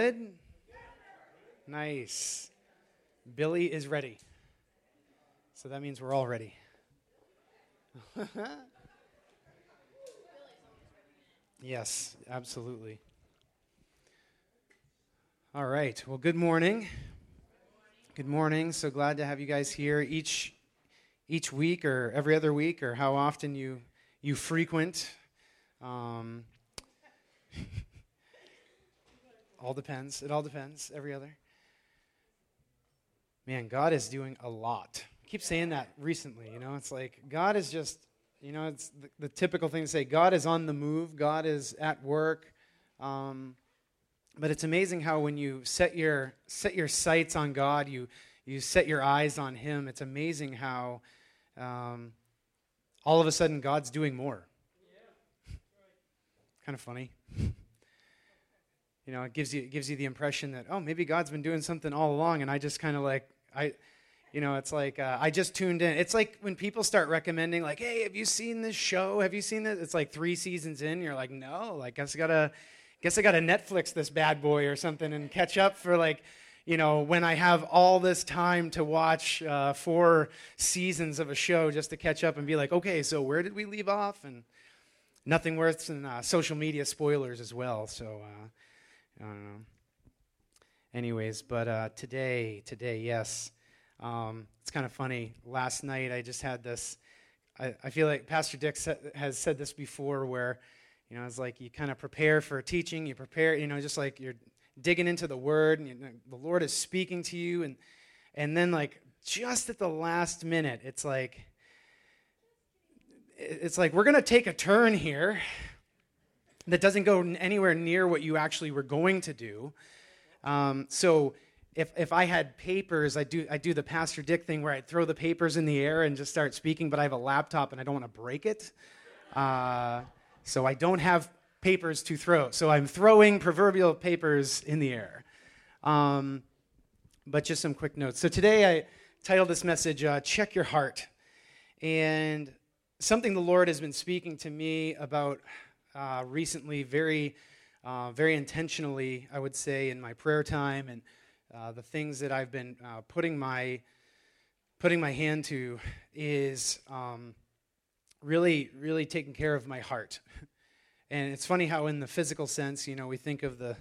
Good? Nice. Billy is ready. So that means we're all ready. yes, absolutely. All right. Well, good morning. Good morning. So glad to have you guys here each each week or every other week or how often you you frequent. Um, all depends. It all depends. Every other. Man, God is doing a lot. I keep saying that recently. You know, it's like God is just, you know, it's the, the typical thing to say. God is on the move. God is at work. Um, but it's amazing how when you set your set your sights on God, you you set your eyes on Him. It's amazing how um, all of a sudden God's doing more. kind of funny you know, it gives you it gives you the impression that oh maybe God's been doing something all along, and I just kind of like I, you know, it's like uh, I just tuned in. It's like when people start recommending like, hey, have you seen this show? Have you seen this? It's like three seasons in, you're like, no, like I gotta guess I gotta Netflix this bad boy or something and catch up for like you know, when I have all this time to watch uh, four seasons of a show just to catch up and be like, okay, so where did we leave off? And nothing worse than uh, social media spoilers as well. So, uh, I don't know. Anyways, but uh, today, today, yes. Um, it's kind of funny. Last night, I just had this. I, I feel like Pastor Dick sa- has said this before, where you know, it's like you kind of prepare for teaching. You prepare, you know, just like you're digging into the Word, and you know, the Lord is speaking to you, and and then like just at the last minute, it's like it's like we're gonna take a turn here that doesn't go anywhere near what you actually were going to do. Um, so if, if I had papers, I do, I do the Pastor Dick thing where I'd throw the papers in the air and just start speaking, but I have a laptop and I don't want to break it. Uh, so I don't have papers to throw. So I'm throwing proverbial papers in the air. Um, but just some quick notes. So today I titled this message, uh, Check Your Heart. And something the Lord has been speaking to me about uh, recently, very, uh, very intentionally, I would say, in my prayer time and uh, the things that I've been uh, putting my putting my hand to is um, really, really taking care of my heart. And it's funny how, in the physical sense, you know, we think of the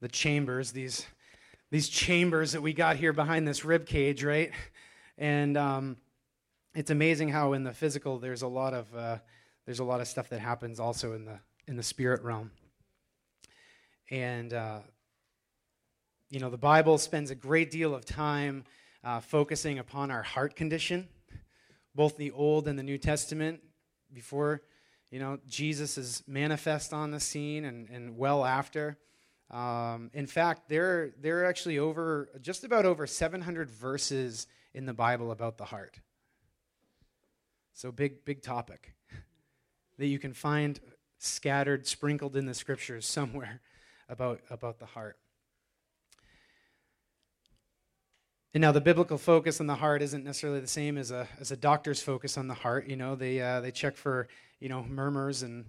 the chambers, these these chambers that we got here behind this rib cage, right? And um, it's amazing how, in the physical, there's a lot of uh, there's a lot of stuff that happens also in the in the spirit realm. And, uh, you know, the Bible spends a great deal of time uh, focusing upon our heart condition, both the Old and the New Testament, before, you know, Jesus is manifest on the scene and, and well after. Um, in fact, there, there are actually over, just about over 700 verses in the Bible about the heart. So, big, big topic that you can find scattered, sprinkled in the scriptures somewhere about, about the heart. And now the biblical focus on the heart isn't necessarily the same as a, as a doctor's focus on the heart. You know, they, uh, they check for, you know, murmurs and,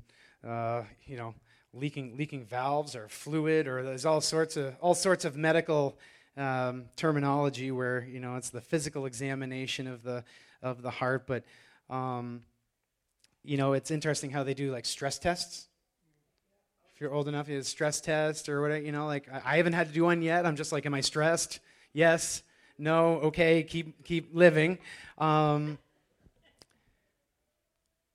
uh, you know, leaking, leaking valves or fluid or there's all sorts of, all sorts of medical um, terminology where, you know, it's the physical examination of the, of the heart. But um, you know, it's interesting how they do like stress tests. If you're old enough, you have a stress test or whatever, you know, like I, haven't had to do one yet. I'm just like, am I stressed? Yes, no, okay, keep keep living. Um,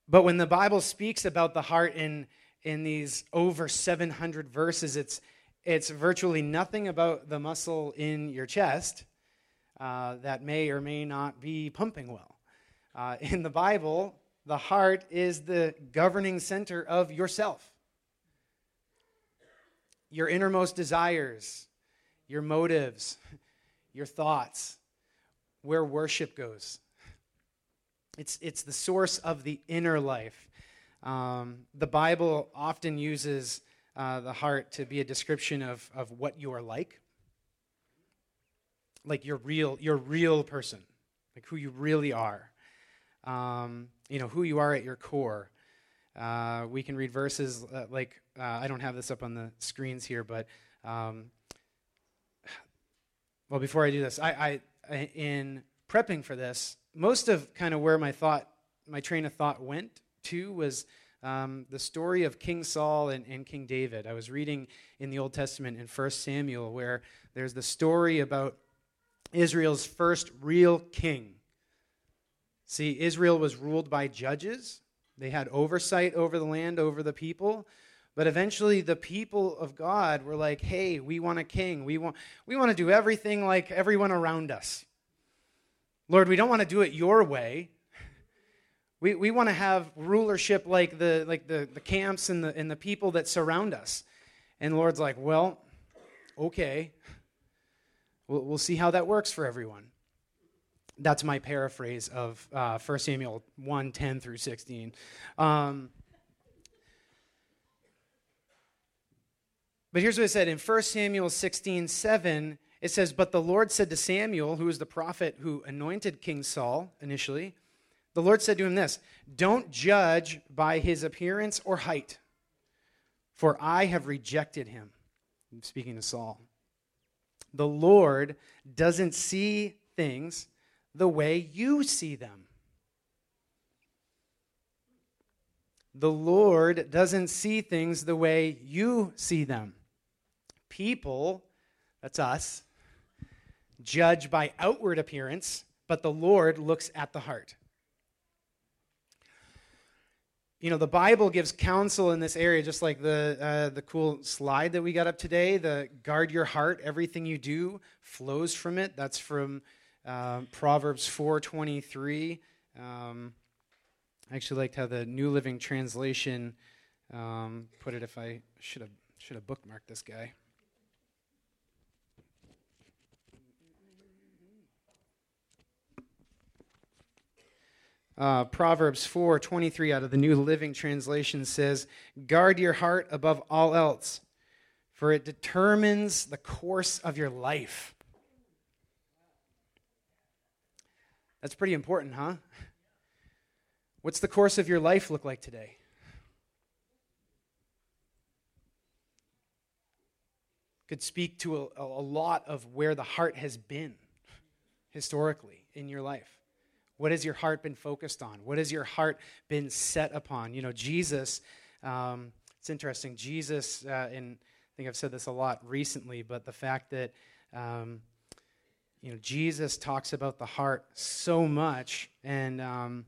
but when the Bible speaks about the heart in in these over 700 verses, it's it's virtually nothing about the muscle in your chest uh, that may or may not be pumping well. Uh, in the Bible, the heart is the governing center of yourself. Your innermost desires, your motives, your thoughts, where worship goes. It's, it's the source of the inner life. Um, the Bible often uses uh, the heart to be a description of, of what you are like. Like your real, your real person, like who you really are um, you know, who you are at your core. Uh, we can read verses uh, like, uh, I don't have this up on the screens here, but um, well, before I do this, I, I in prepping for this, most of kind of where my thought, my train of thought went to was um, the story of King Saul and, and, King David. I was reading in the Old Testament in 1 Samuel where there's the story about Israel's first real king. See, Israel was ruled by judges, they had oversight over the land, over the people. But eventually, the people of God were like, hey, we want a king. We want, we want to do everything like everyone around us. Lord, we don't want to do it your way. We, we want to have rulership like the, like the, the camps and the, and the people that surround us. And Lord's like, well, okay. We'll, we'll see how that works for everyone. That's my paraphrase of uh, 1 Samuel 1 10 through 16. Um, but here's what it said in 1 Samuel 16 7. It says, But the Lord said to Samuel, who was the prophet who anointed King Saul initially, the Lord said to him this Don't judge by his appearance or height, for I have rejected him. I'm speaking to Saul. The Lord doesn't see things the way you see them. The Lord doesn't see things the way you see them. People, that's us, judge by outward appearance, but the Lord looks at the heart you know the bible gives counsel in this area just like the uh, the cool slide that we got up today the guard your heart everything you do flows from it that's from uh, proverbs 4.23 um, i actually liked how the new living translation um, put it if i should have should have bookmarked this guy Uh, Proverbs 4 23 out of the New Living Translation says, Guard your heart above all else, for it determines the course of your life. That's pretty important, huh? What's the course of your life look like today? Could speak to a, a lot of where the heart has been historically in your life. What has your heart been focused on? What has your heart been set upon? You know, Jesus, um, it's interesting. Jesus, uh, and I think I've said this a lot recently, but the fact that, um, you know, Jesus talks about the heart so much. And um,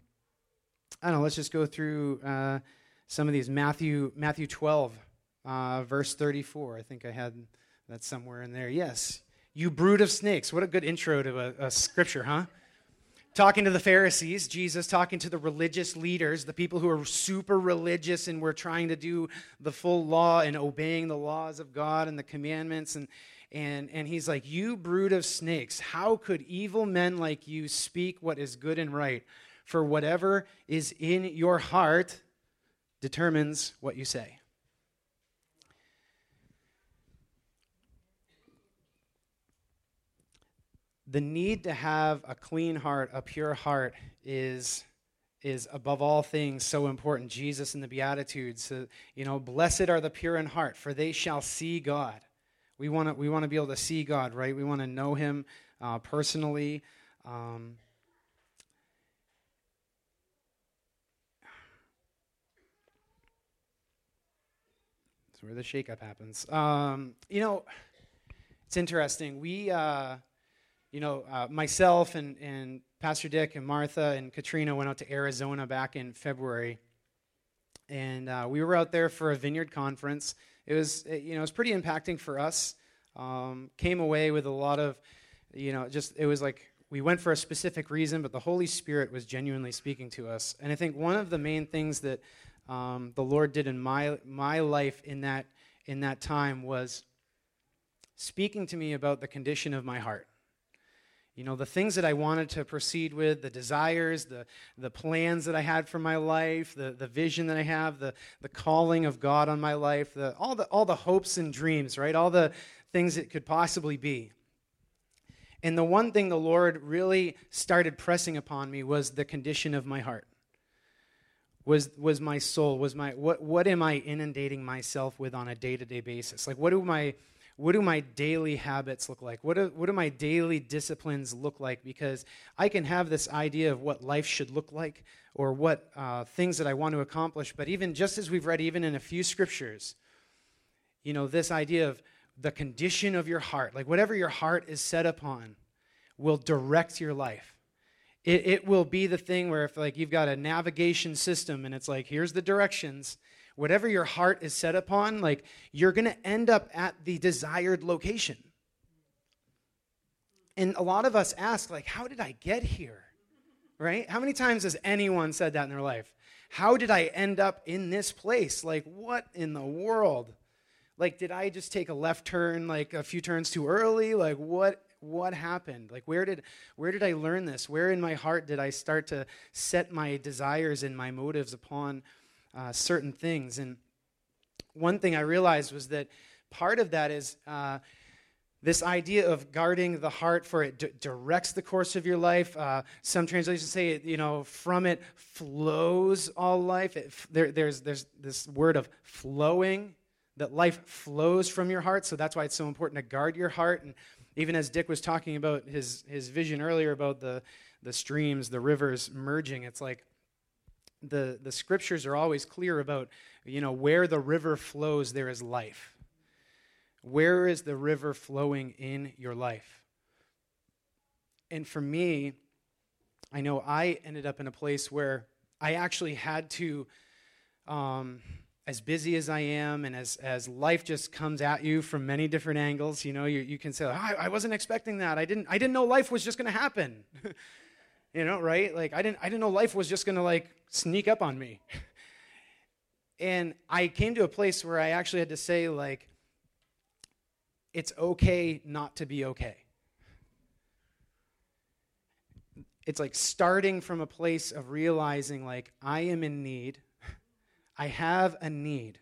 I don't know, let's just go through uh, some of these. Matthew, Matthew 12, uh, verse 34. I think I had that somewhere in there. Yes. You brood of snakes. What a good intro to a, a scripture, huh? Talking to the Pharisees, Jesus talking to the religious leaders, the people who are super religious and were trying to do the full law and obeying the laws of God and the commandments. And, and, and he's like, You brood of snakes, how could evil men like you speak what is good and right? For whatever is in your heart determines what you say. The need to have a clean heart, a pure heart, is is above all things so important. Jesus in the Beatitudes, uh, you know, blessed are the pure in heart, for they shall see God. We want to we want to be able to see God, right? We want to know Him uh, personally. Um, that's where the shakeup happens. Um, you know, it's interesting. We. Uh, you know, uh, myself and, and Pastor Dick and Martha and Katrina went out to Arizona back in February. And uh, we were out there for a vineyard conference. It was, you know, it was pretty impacting for us. Um, came away with a lot of, you know, just, it was like we went for a specific reason, but the Holy Spirit was genuinely speaking to us. And I think one of the main things that um, the Lord did in my, my life in that, in that time was speaking to me about the condition of my heart you know, the things that I wanted to proceed with, the desires, the, the plans that I had for my life, the, the vision that I have, the, the calling of God on my life, the, all, the, all the hopes and dreams, right? All the things it could possibly be. And the one thing the Lord really started pressing upon me was the condition of my heart. Was, was my soul, was my what what am I inundating myself with on a day-to-day basis? Like what do my what do my daily habits look like? What do, what do my daily disciplines look like? Because I can have this idea of what life should look like or what uh, things that I want to accomplish, but even just as we've read, even in a few scriptures, you know, this idea of the condition of your heart, like whatever your heart is set upon, will direct your life. It, it will be the thing where if like you've got a navigation system and it's like here's the directions whatever your heart is set upon like you're going to end up at the desired location. And a lot of us ask like how did i get here? Right? How many times has anyone said that in their life? How did i end up in this place? Like what in the world? Like did i just take a left turn like a few turns too early? Like what what happened? Like where did where did i learn this? Where in my heart did i start to set my desires and my motives upon uh, certain things. And one thing i realized was that part of that is uh, this idea of guarding the heart for it d- directs the course of your life. Uh, some translations say it, you know from it flows all life. It, there, there's, there's this word of flowing that life flows from your heart. So that's why it's so important to guard your heart. And even as Dick was talking about his, his vision earlier about the, the streams, the rivers merging, it's like the, the scriptures are always clear about, you know, where the river flows, there is life. Where is the river flowing in your life? And for me, I know I ended up in a place where I actually had to um, as busy as I am and as, as life just comes at you from many different angles, you know, you, you can say, oh, I, I wasn't expecting that. I didn't, I didn't know life was just going to happen. you know, right? Like, I didn't, I didn't know life was just to, like, sneak up on me. and I came to a place where I actually had to say, like, it's okay not to be okay. It's like starting from a place of realizing, like, I am in need I have a need.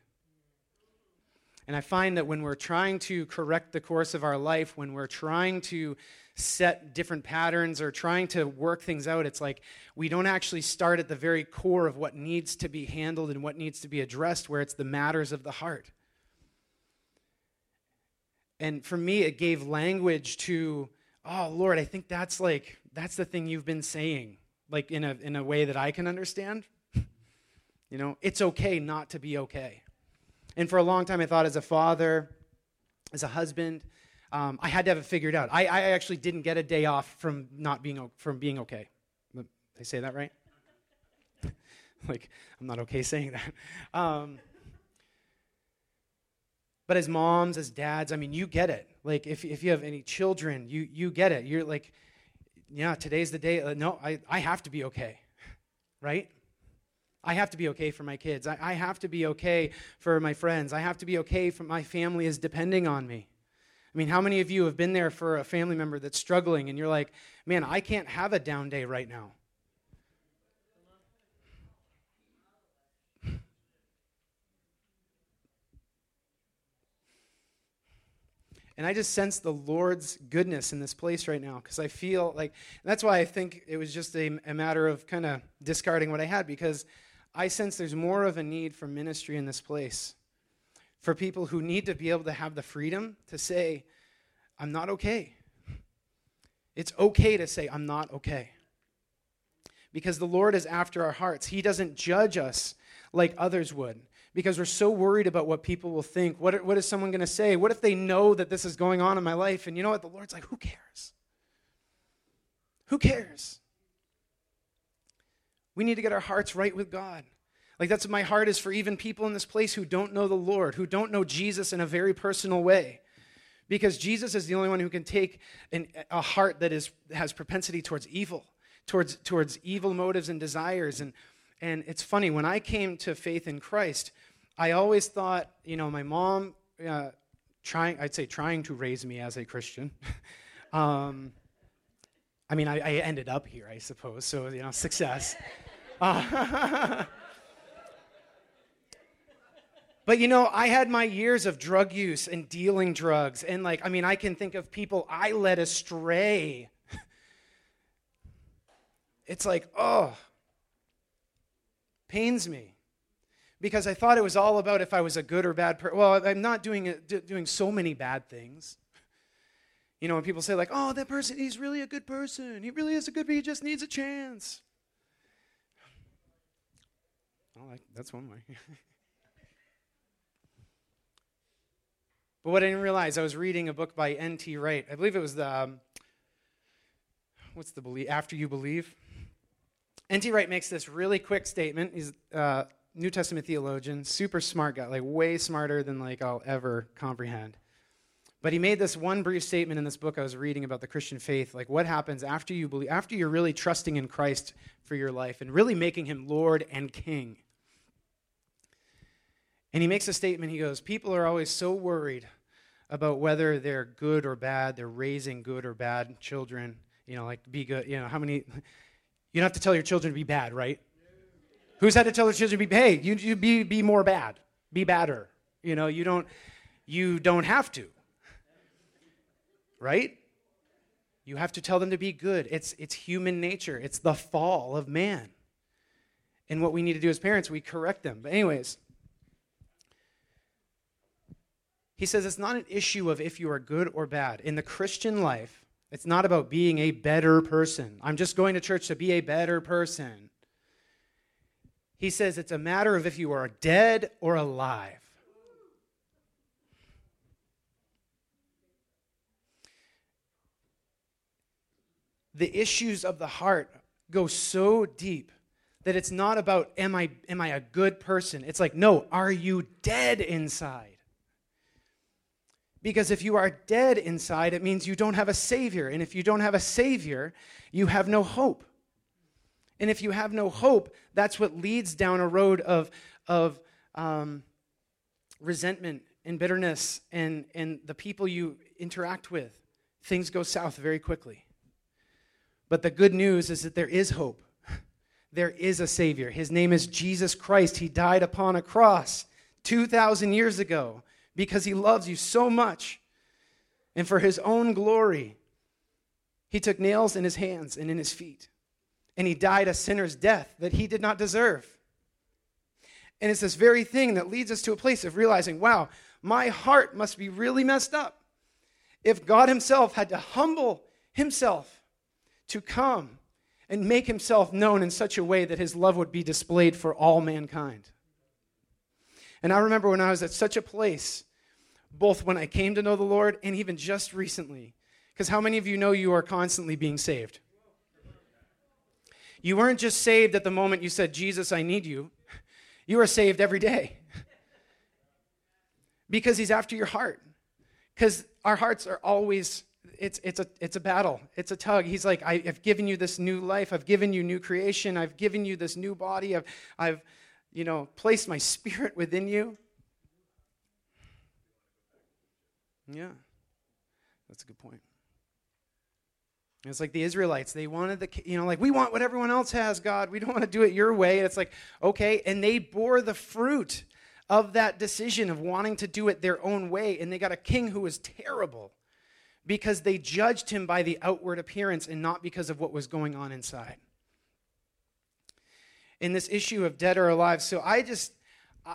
And I find that when we're trying to correct the course of our life, when we're trying to set different patterns or trying to work things out, it's like we don't actually start at the very core of what needs to be handled and what needs to be addressed, where it's the matters of the heart. And for me, it gave language to, oh, Lord, I think that's like, that's the thing you've been saying, like in a, in a way that I can understand. You know, it's okay not to be okay. And for a long time, I thought as a father, as a husband, um, I had to have it figured out. I, I, actually didn't get a day off from not being from being okay. Did I say that right? like I'm not okay saying that. Um, but as moms, as dads, I mean, you get it. Like if if you have any children, you you get it. You're like, yeah, today's the day. Uh, no, I I have to be okay, right? I have to be okay for my kids. I, I, have to be okay for my friends. I have to be okay for my family is depending on me. I mean, how many of you have been there for a family member that's struggling and you're like, man, I can't have a down day right now? And I just sense the Lord's goodness in this place right now because I feel like that's why I think it was just a, a matter of kind of discarding what I had because I sense there's more of a need for ministry in this place. For people who need to be able to have the freedom to say, I'm not okay. It's okay to say, I'm not okay. Because the Lord is after our hearts. He doesn't judge us like others would because we're so worried about what people will think. What, what is someone going to say? What if they know that this is going on in my life? And you know what? The Lord's like, who cares? Who cares? We need to get our hearts right with God. Like, that's what my heart is for even people in this place who don't know the Lord, who don't know Jesus in a very personal way. Because Jesus is the only one who can take an, a heart that is, has propensity towards evil, towards, towards evil motives and desires. And, and it's funny, when I came to faith in Christ, I always thought, you know, my mom, uh, trying, I'd say trying to raise me as a Christian. um, I mean, I, I ended up here, I suppose, so, you know, success. But you know, I had my years of drug use and dealing drugs. And like, I mean, I can think of people I led astray. it's like, oh, pains me. because I thought it was all about if I was a good or bad person. Well, I'm not doing doing so many bad things. You know, when people say like, "Oh, that person, he's really a good person. He really is a good, but he just needs a chance." Well, that's one way. but what I didn't realize, I was reading a book by N.T. Wright. I believe it was the um, what's the belief after you believe. N.T. Wright makes this really quick statement. He's uh, New Testament theologian, super smart guy, like way smarter than like I'll ever comprehend. But he made this one brief statement in this book I was reading about the Christian faith, like what happens after you believe, after you're really trusting in Christ for your life and really making him Lord and King. And he makes a statement. He goes, People are always so worried about whether they're good or bad, they're raising good or bad children. You know, like be good. You know, how many, you don't have to tell your children to be bad, right? Who's had to tell their children to be, hey, you, you be, be more bad, be badder. You know, you don't, you don't have to. Right? You have to tell them to be good. It's, it's human nature. It's the fall of man. And what we need to do as parents, we correct them. But anyways, he says it's not an issue of if you are good or bad. In the Christian life, it's not about being a better person. I'm just going to church to be a better person. He says it's a matter of if you are dead or alive. The issues of the heart go so deep that it's not about am I am I a good person? It's like no, are you dead inside? Because if you are dead inside, it means you don't have a Savior. And if you don't have a Savior, you have no hope. And if you have no hope, that's what leads down a road of, of um, resentment and bitterness and, and the people you interact with. Things go south very quickly. But the good news is that there is hope. There is a Savior. His name is Jesus Christ. He died upon a cross 2,000 years ago because He loves you so much. And for His own glory, He took nails in His hands and in His feet and he died a sinner's death that he did not deserve. And it's this very thing that leads us to a place of realizing, wow, my heart must be really messed up. If God himself had to humble himself to come and make himself known in such a way that his love would be displayed for all mankind. And I remember when I was at such a place, both when I came to know the Lord and even just recently, because how many of you know you are constantly being saved? You weren't just saved at the moment you said, Jesus, I need you. You are saved every day because He's after your heart. Because our hearts are always, it's, it's, a, it's a battle, it's a tug. He's like, I've given you this new life, I've given you new creation, I've given you this new body, I've, I've you know, placed my spirit within you. Yeah, that's a good point. It's like the Israelites. They wanted the, you know, like, we want what everyone else has, God. We don't want to do it your way. And it's like, okay. And they bore the fruit of that decision of wanting to do it their own way. And they got a king who was terrible because they judged him by the outward appearance and not because of what was going on inside. In this issue of dead or alive, so I just, uh,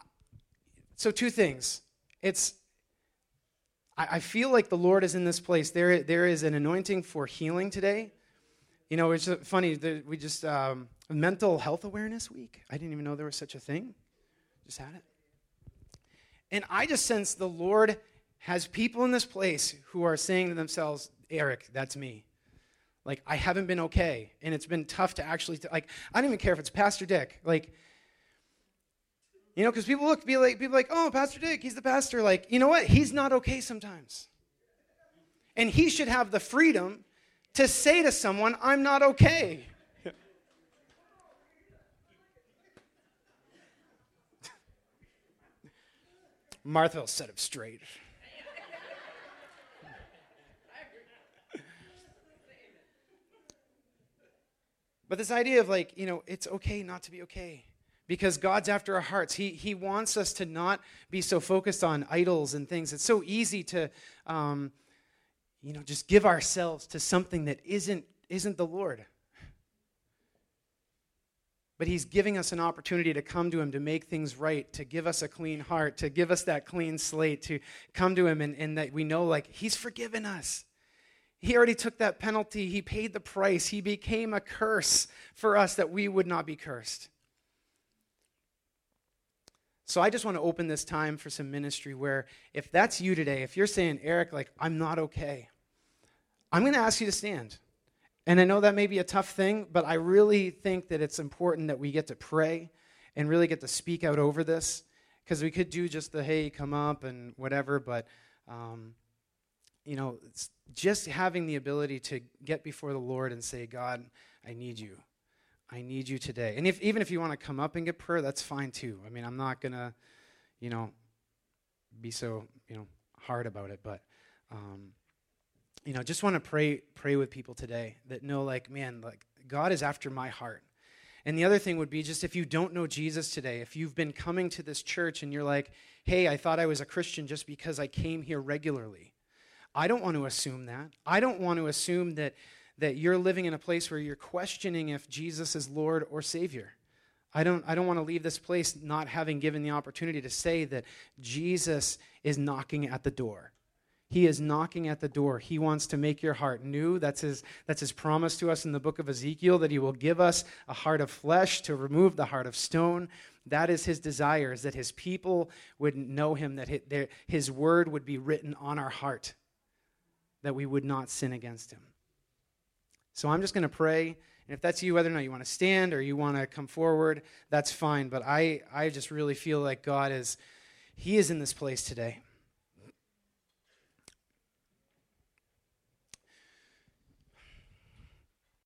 so two things. It's I, feel like the Lord is in this place. There, there is an anointing for healing today. You know, it's funny we just um, mental health awareness week. I didn't even know there was such a thing. Just had it, and I just sense the Lord has people in this place who are saying to themselves, "Eric, that's me." Like I haven't been okay, and it's been tough to actually t- like. I don't even care if it's Pastor Dick. Like you know, because people look, be like, people like, oh, Pastor Dick, he's the pastor. Like, you know what? He's not okay sometimes. And he should have the freedom to say to someone, I'm not okay. Martha will set him straight. but this idea of like, you know, it's okay not to be okay because God's after our hearts. He, he wants us to not be so focused on idols and things. It's so easy to, um, you know, just give ourselves to something that isn't, isn't the Lord. But He's giving us an opportunity to come to Him, to make things right, to give us a clean heart, to give us that clean slate, to come to Him and, and that we know, like, He's forgiven us. He already took that penalty. He paid the price. He became a curse for us that we would not be cursed. So I just want to open this time for some ministry where if that's you today, if you're saying, Eric, like, I'm not okay, I'm going to ask you to stand. And I know that may be a tough thing, but I really think that it's important that we get to pray and really get to speak out over this because we could do just the hey, come up and whatever, but um, you know, just having the ability to get before the Lord and say, God, I need you. I need you today. And if, even if you want to come up and get prayer, that's fine too. I mean, I'm not going to, you know, be so, you know, hard about it, but, um, you know, just want to pray, pray with people today that know, like, man, like, God is after my heart. And the other thing would be just if you don't know Jesus today, if you've been coming to this church and you're like, hey, I thought I was a Christian just because I came here regularly. I don't want to assume that. I don't want to assume that that you're living in a place where you're questioning if Jesus is Lord or Savior. I don't, I don't want to leave this place not having given the opportunity to say that Jesus is knocking at the door. He is knocking at the door. He wants to make your heart new. That's his, that's his promise to us in the book of Ezekiel that he will give us a heart of flesh to remove the heart of stone. That is his desire, is that his people would know him, that his word would be written on our heart, that we would not sin against him. So I'm just going to pray. And if that's you, whether or not you want to stand or you want to come forward, that's fine. But I, I just really feel like God is, He is in this place today.